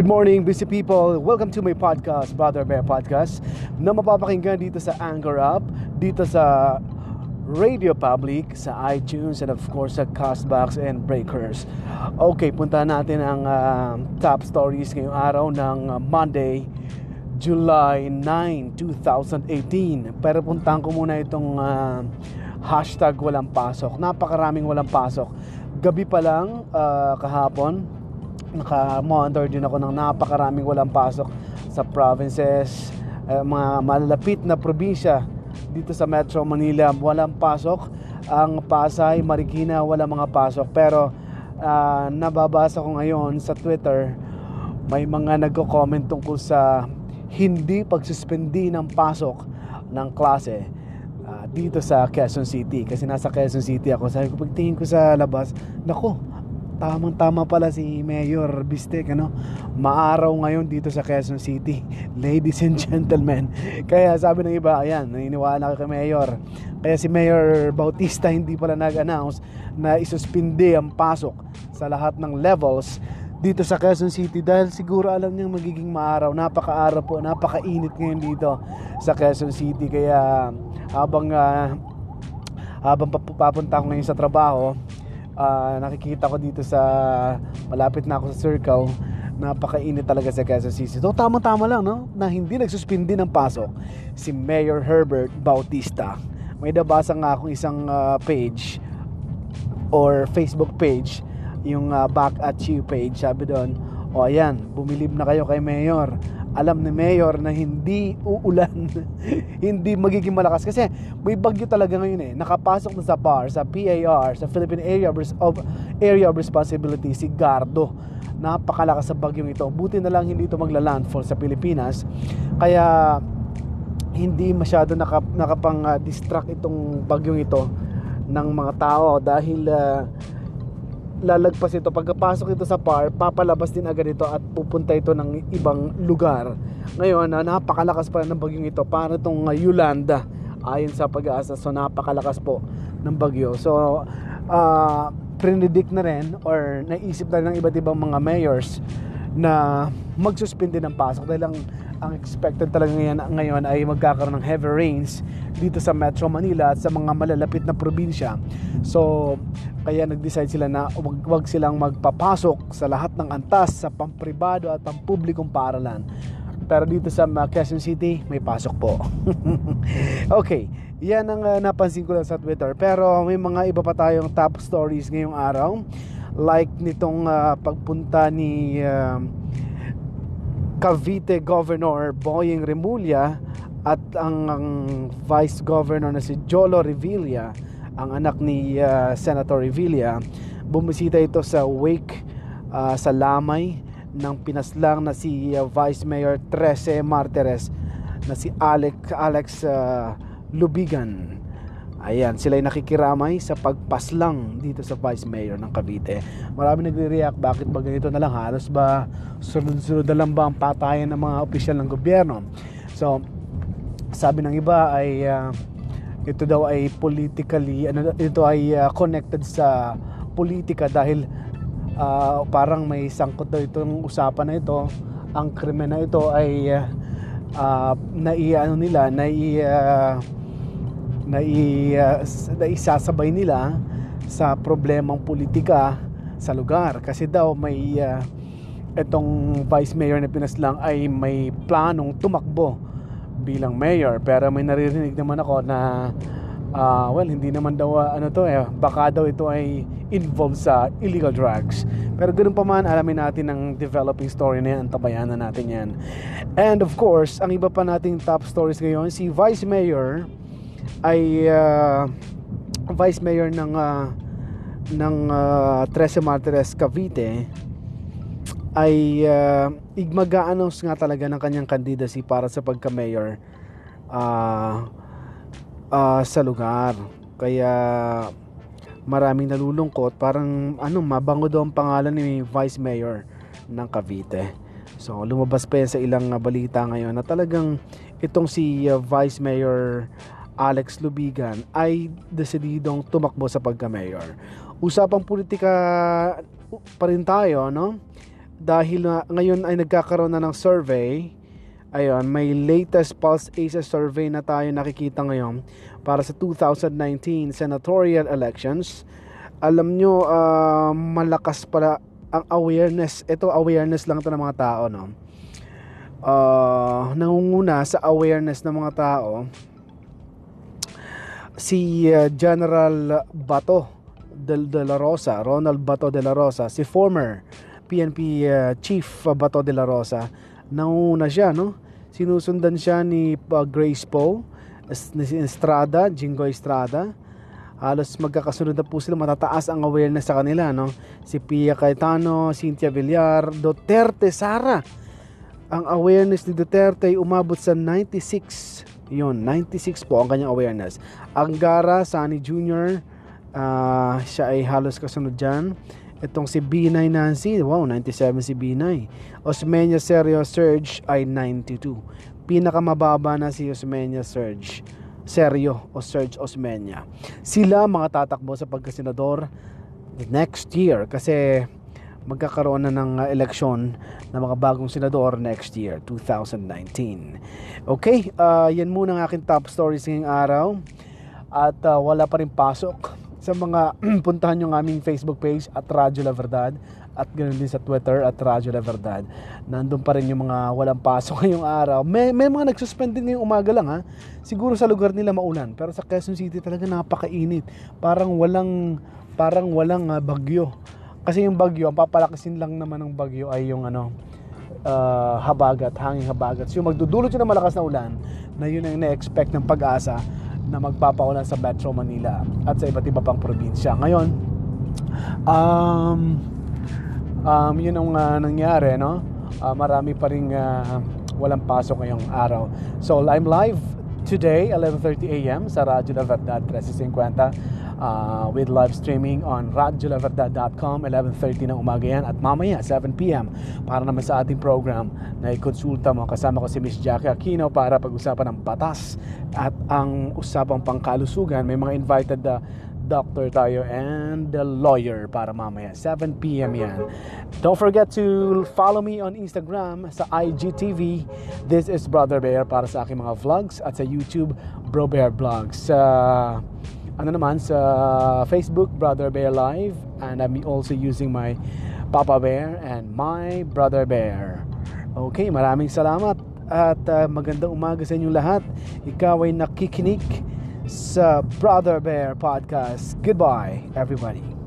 Good morning, busy people. Welcome to my podcast, Brother Bear Podcast, na mapapakinggan dito sa Anchor App, dito sa Radio Public, sa iTunes, and of course sa Castbox and Breakers. Okay, punta natin ang uh, top stories ngayong araw ng uh, Monday, July 9, 2018. Pero puntahan ko muna itong uh, hashtag walang pasok. Napakaraming walang pasok. Gabi pa lang, uh, kahapon, naka-monitor din ako ng napakaraming walang pasok sa provinces, uh, mga malalapit na probinsya dito sa Metro Manila. Walang pasok. Ang Pasay, Marikina wala mga pasok. Pero uh, nababasa ko ngayon sa Twitter may mga nagko-comment tungkol sa hindi pagsuspendi ng pasok ng klase uh, dito sa Quezon City. Kasi nasa Quezon City ako. Sabi ko pagtingin ko sa labas nako tamang tama pala si Mayor Bistek ano? Maaraw ngayon dito sa Quezon City ladies and gentlemen. Kaya sabi ng iba ayan naniniwala ka kay Mayor. Kaya si Mayor Bautista hindi pala nag-announce na isuspindi ang pasok sa lahat ng levels dito sa Quezon City dahil siguro alam niyang magiging maaraw. Napakaaraw po napakainit ngayon dito sa Quezon City. Kaya habang uh, habang papunta ako ngayon sa trabaho uh, nakikita ko dito sa malapit na ako sa circle napakainit talaga sa Quezon City. So tama-tama lang no na hindi nagsuspindi ng pasok si Mayor Herbert Bautista. May nabasa nga akong isang uh, page or Facebook page yung uh, back at you page sabi doon o ayan bumilib na kayo kay Mayor alam ni Mayor na hindi uulan, hindi magiging malakas kasi may bagyo talaga ngayon eh. Nakapasok na sa PAR, sa PAR, sa Philippine Area of Area of Responsibility si Gardo. Napakalakas sa bagyong ito. Buti na lang hindi ito magla-landfall sa Pilipinas. Kaya hindi masyado nakap, nakapang uh, distract itong bagyong ito ng mga tao dahil uh, lalagpas ito. Pagkapasok ito sa par papalabas din agad ito at pupunta ito ng ibang lugar. Ngayon uh, napakalakas pa ng bagyong ito para itong uh, Yolanda. Ayon sa pag-asa so napakalakas po ng bagyo. So uh, predict na rin or naisip na ng iba't ibang mga mayors na magsuspindi ng pasok dahil ang ang expected talaga ngayon, ngayon ay magkakaroon ng heavy rains dito sa Metro Manila at sa mga malalapit na probinsya. So, kaya nag-decide sila na wag, wag silang magpapasok sa lahat ng antas sa pampribado at pampublikong paaralan. Pero dito sa Quezon City, may pasok po. okay, yan ang uh, napansin ko lang sa Twitter. Pero may mga iba pa tayong top stories ngayong araw. Like nitong uh, pagpunta ni... Uh, Cavite Governor Boying Remulla at ang, ang Vice Governor na si Jolo Revilla, ang anak ni uh, Senator Revilla, bumisita ito sa wake uh, sa Lamay ng pinaslang na si uh, Vice Mayor Trece Martires na si Alex Alex uh, Lubigan Ayan, sila ay nakikiramay sa pagpaslang dito sa Vice Mayor ng Cavite. Marami nagre-react, bakit ba ganito na lang? Halos ba sunod-sunod na lang ba ang patayan ng mga opisyal ng gobyerno? So, sabi ng iba ay uh, ito daw ay politically, ano, ito ay uh, connected sa politika dahil uh, parang may sangkot daw itong usapan na ito. Ang krimen na ito ay uh, uh, nila, nai- uh, na, i, uh, na isasabay nila sa problemang politika sa lugar. Kasi daw may uh, itong vice mayor na pinaslang ay may planong tumakbo bilang mayor. Pero may naririnig naman ako na uh, well hindi naman daw ano to eh baka daw ito ay involved sa illegal drugs. Pero ganoon pa man alamin natin ang developing story na yan tabayanan natin yan. And of course ang iba pa nating top stories ngayon si Vice Mayor ay uh, vice mayor ng uh, ng uh, Trece Martires Cavite ay uh, igmag-announce nga talaga ng kanyang candidacy para sa pagka-mayor uh, uh, sa lugar. Kaya maraming nalulungkot. Parang ano, mabango daw ang pangalan ni Vice Mayor ng Cavite. So lumabas pa yan sa ilang balita ngayon na talagang itong si uh, Vice Mayor Alex Lubigan ay desididong tumakbo sa pagka-mayor. Usapang politika pa rin tayo, no? dahil na, ngayon ay nagkakaroon na ng survey. Ayun may latest Pulse ACES survey na tayo nakikita ngayon para sa 2019 senatorial elections. Alam nyo uh, malakas para ang awareness. Ito awareness lang to ng mga tao no? Uh, nangunguna sa awareness ng mga tao si uh, General Bato de, la Rosa Ronald Bato de la Rosa si former PNP uh, Chief Bato de la Rosa. Nauna siya no? Sinusundan siya ni uh, Grace Poe Estrada Jingo Estrada. Halos magkakasunod na po sila matataas ang awareness sa kanila no? Si Pia Cayetano Cynthia Villar Duterte Sara. Ang awareness ni Duterte ay umabot sa 96 yun 96 po ang kanyang awareness ang Gara Sani Jr. Uh, siya ay halos kasunod dyan Itong si B9 Nancy, wow, 97 si B9. Osmeña Serio Surge ay 92. Pinakamababa na si Osmeña Surge. Serio o Surge Osmeña. Sila mga tatakbo sa pagkasenador next year kasi magkakaroon na ng uh, eleksyon ng mga bagong senador next year, 2019. Okay, uh, yan muna ang aking top stories ngayong araw. At uh, wala pa rin pasok sa mga puntahan yung aming Facebook page at Radyo La Verdad at ganoon din sa Twitter at Radyo La Verdad. Nandun pa rin yung mga walang pasok ngayong araw. May, may mga nagsuspend din ngayong umaga lang ha. Siguro sa lugar nila maulan. Pero sa Quezon City talaga napakainit. Parang walang parang walang uh, bagyo. Kasi yung bagyo, ang papalakasin lang naman ng bagyo ay yung ano, uh, habagat, hanging habagat. So yung magdudulot yun ng malakas na ulan, na yun ang na-expect ng pag-asa na magpapaulan sa Metro Manila at sa iba't iba pang probinsya. Ngayon, um, um, yun ang uh, nangyari, no? Uh, marami pa rin uh, walang pasok ngayong araw. So, I'm live today, 11.30 a.m. sa Radyo La Verdad 1350 uh, with live streaming on radyolaverdad.com 11.30 ng umaga yan at mamaya 7pm para naman sa ating program na ikonsulta mo. Kasama ko si Miss Jackie Aquino para pag-usapan ng batas at ang usapang pangkalusugan. May mga invited uh, doctor tayo and the lawyer para mamaya 7pm yan. Don't forget to follow me on Instagram sa IGTV this is Brother Bear para sa aking mga vlogs at sa YouTube Bro Bear Vlogs. Uh, ano naman sa Facebook Brother Bear Live and I'm also using my Papa Bear and my Brother Bear. Okay, maraming salamat at uh, magandang umaga sa inyong lahat. Ikaw ay nakikinig sa Brother Bear Podcast. Goodbye, everybody.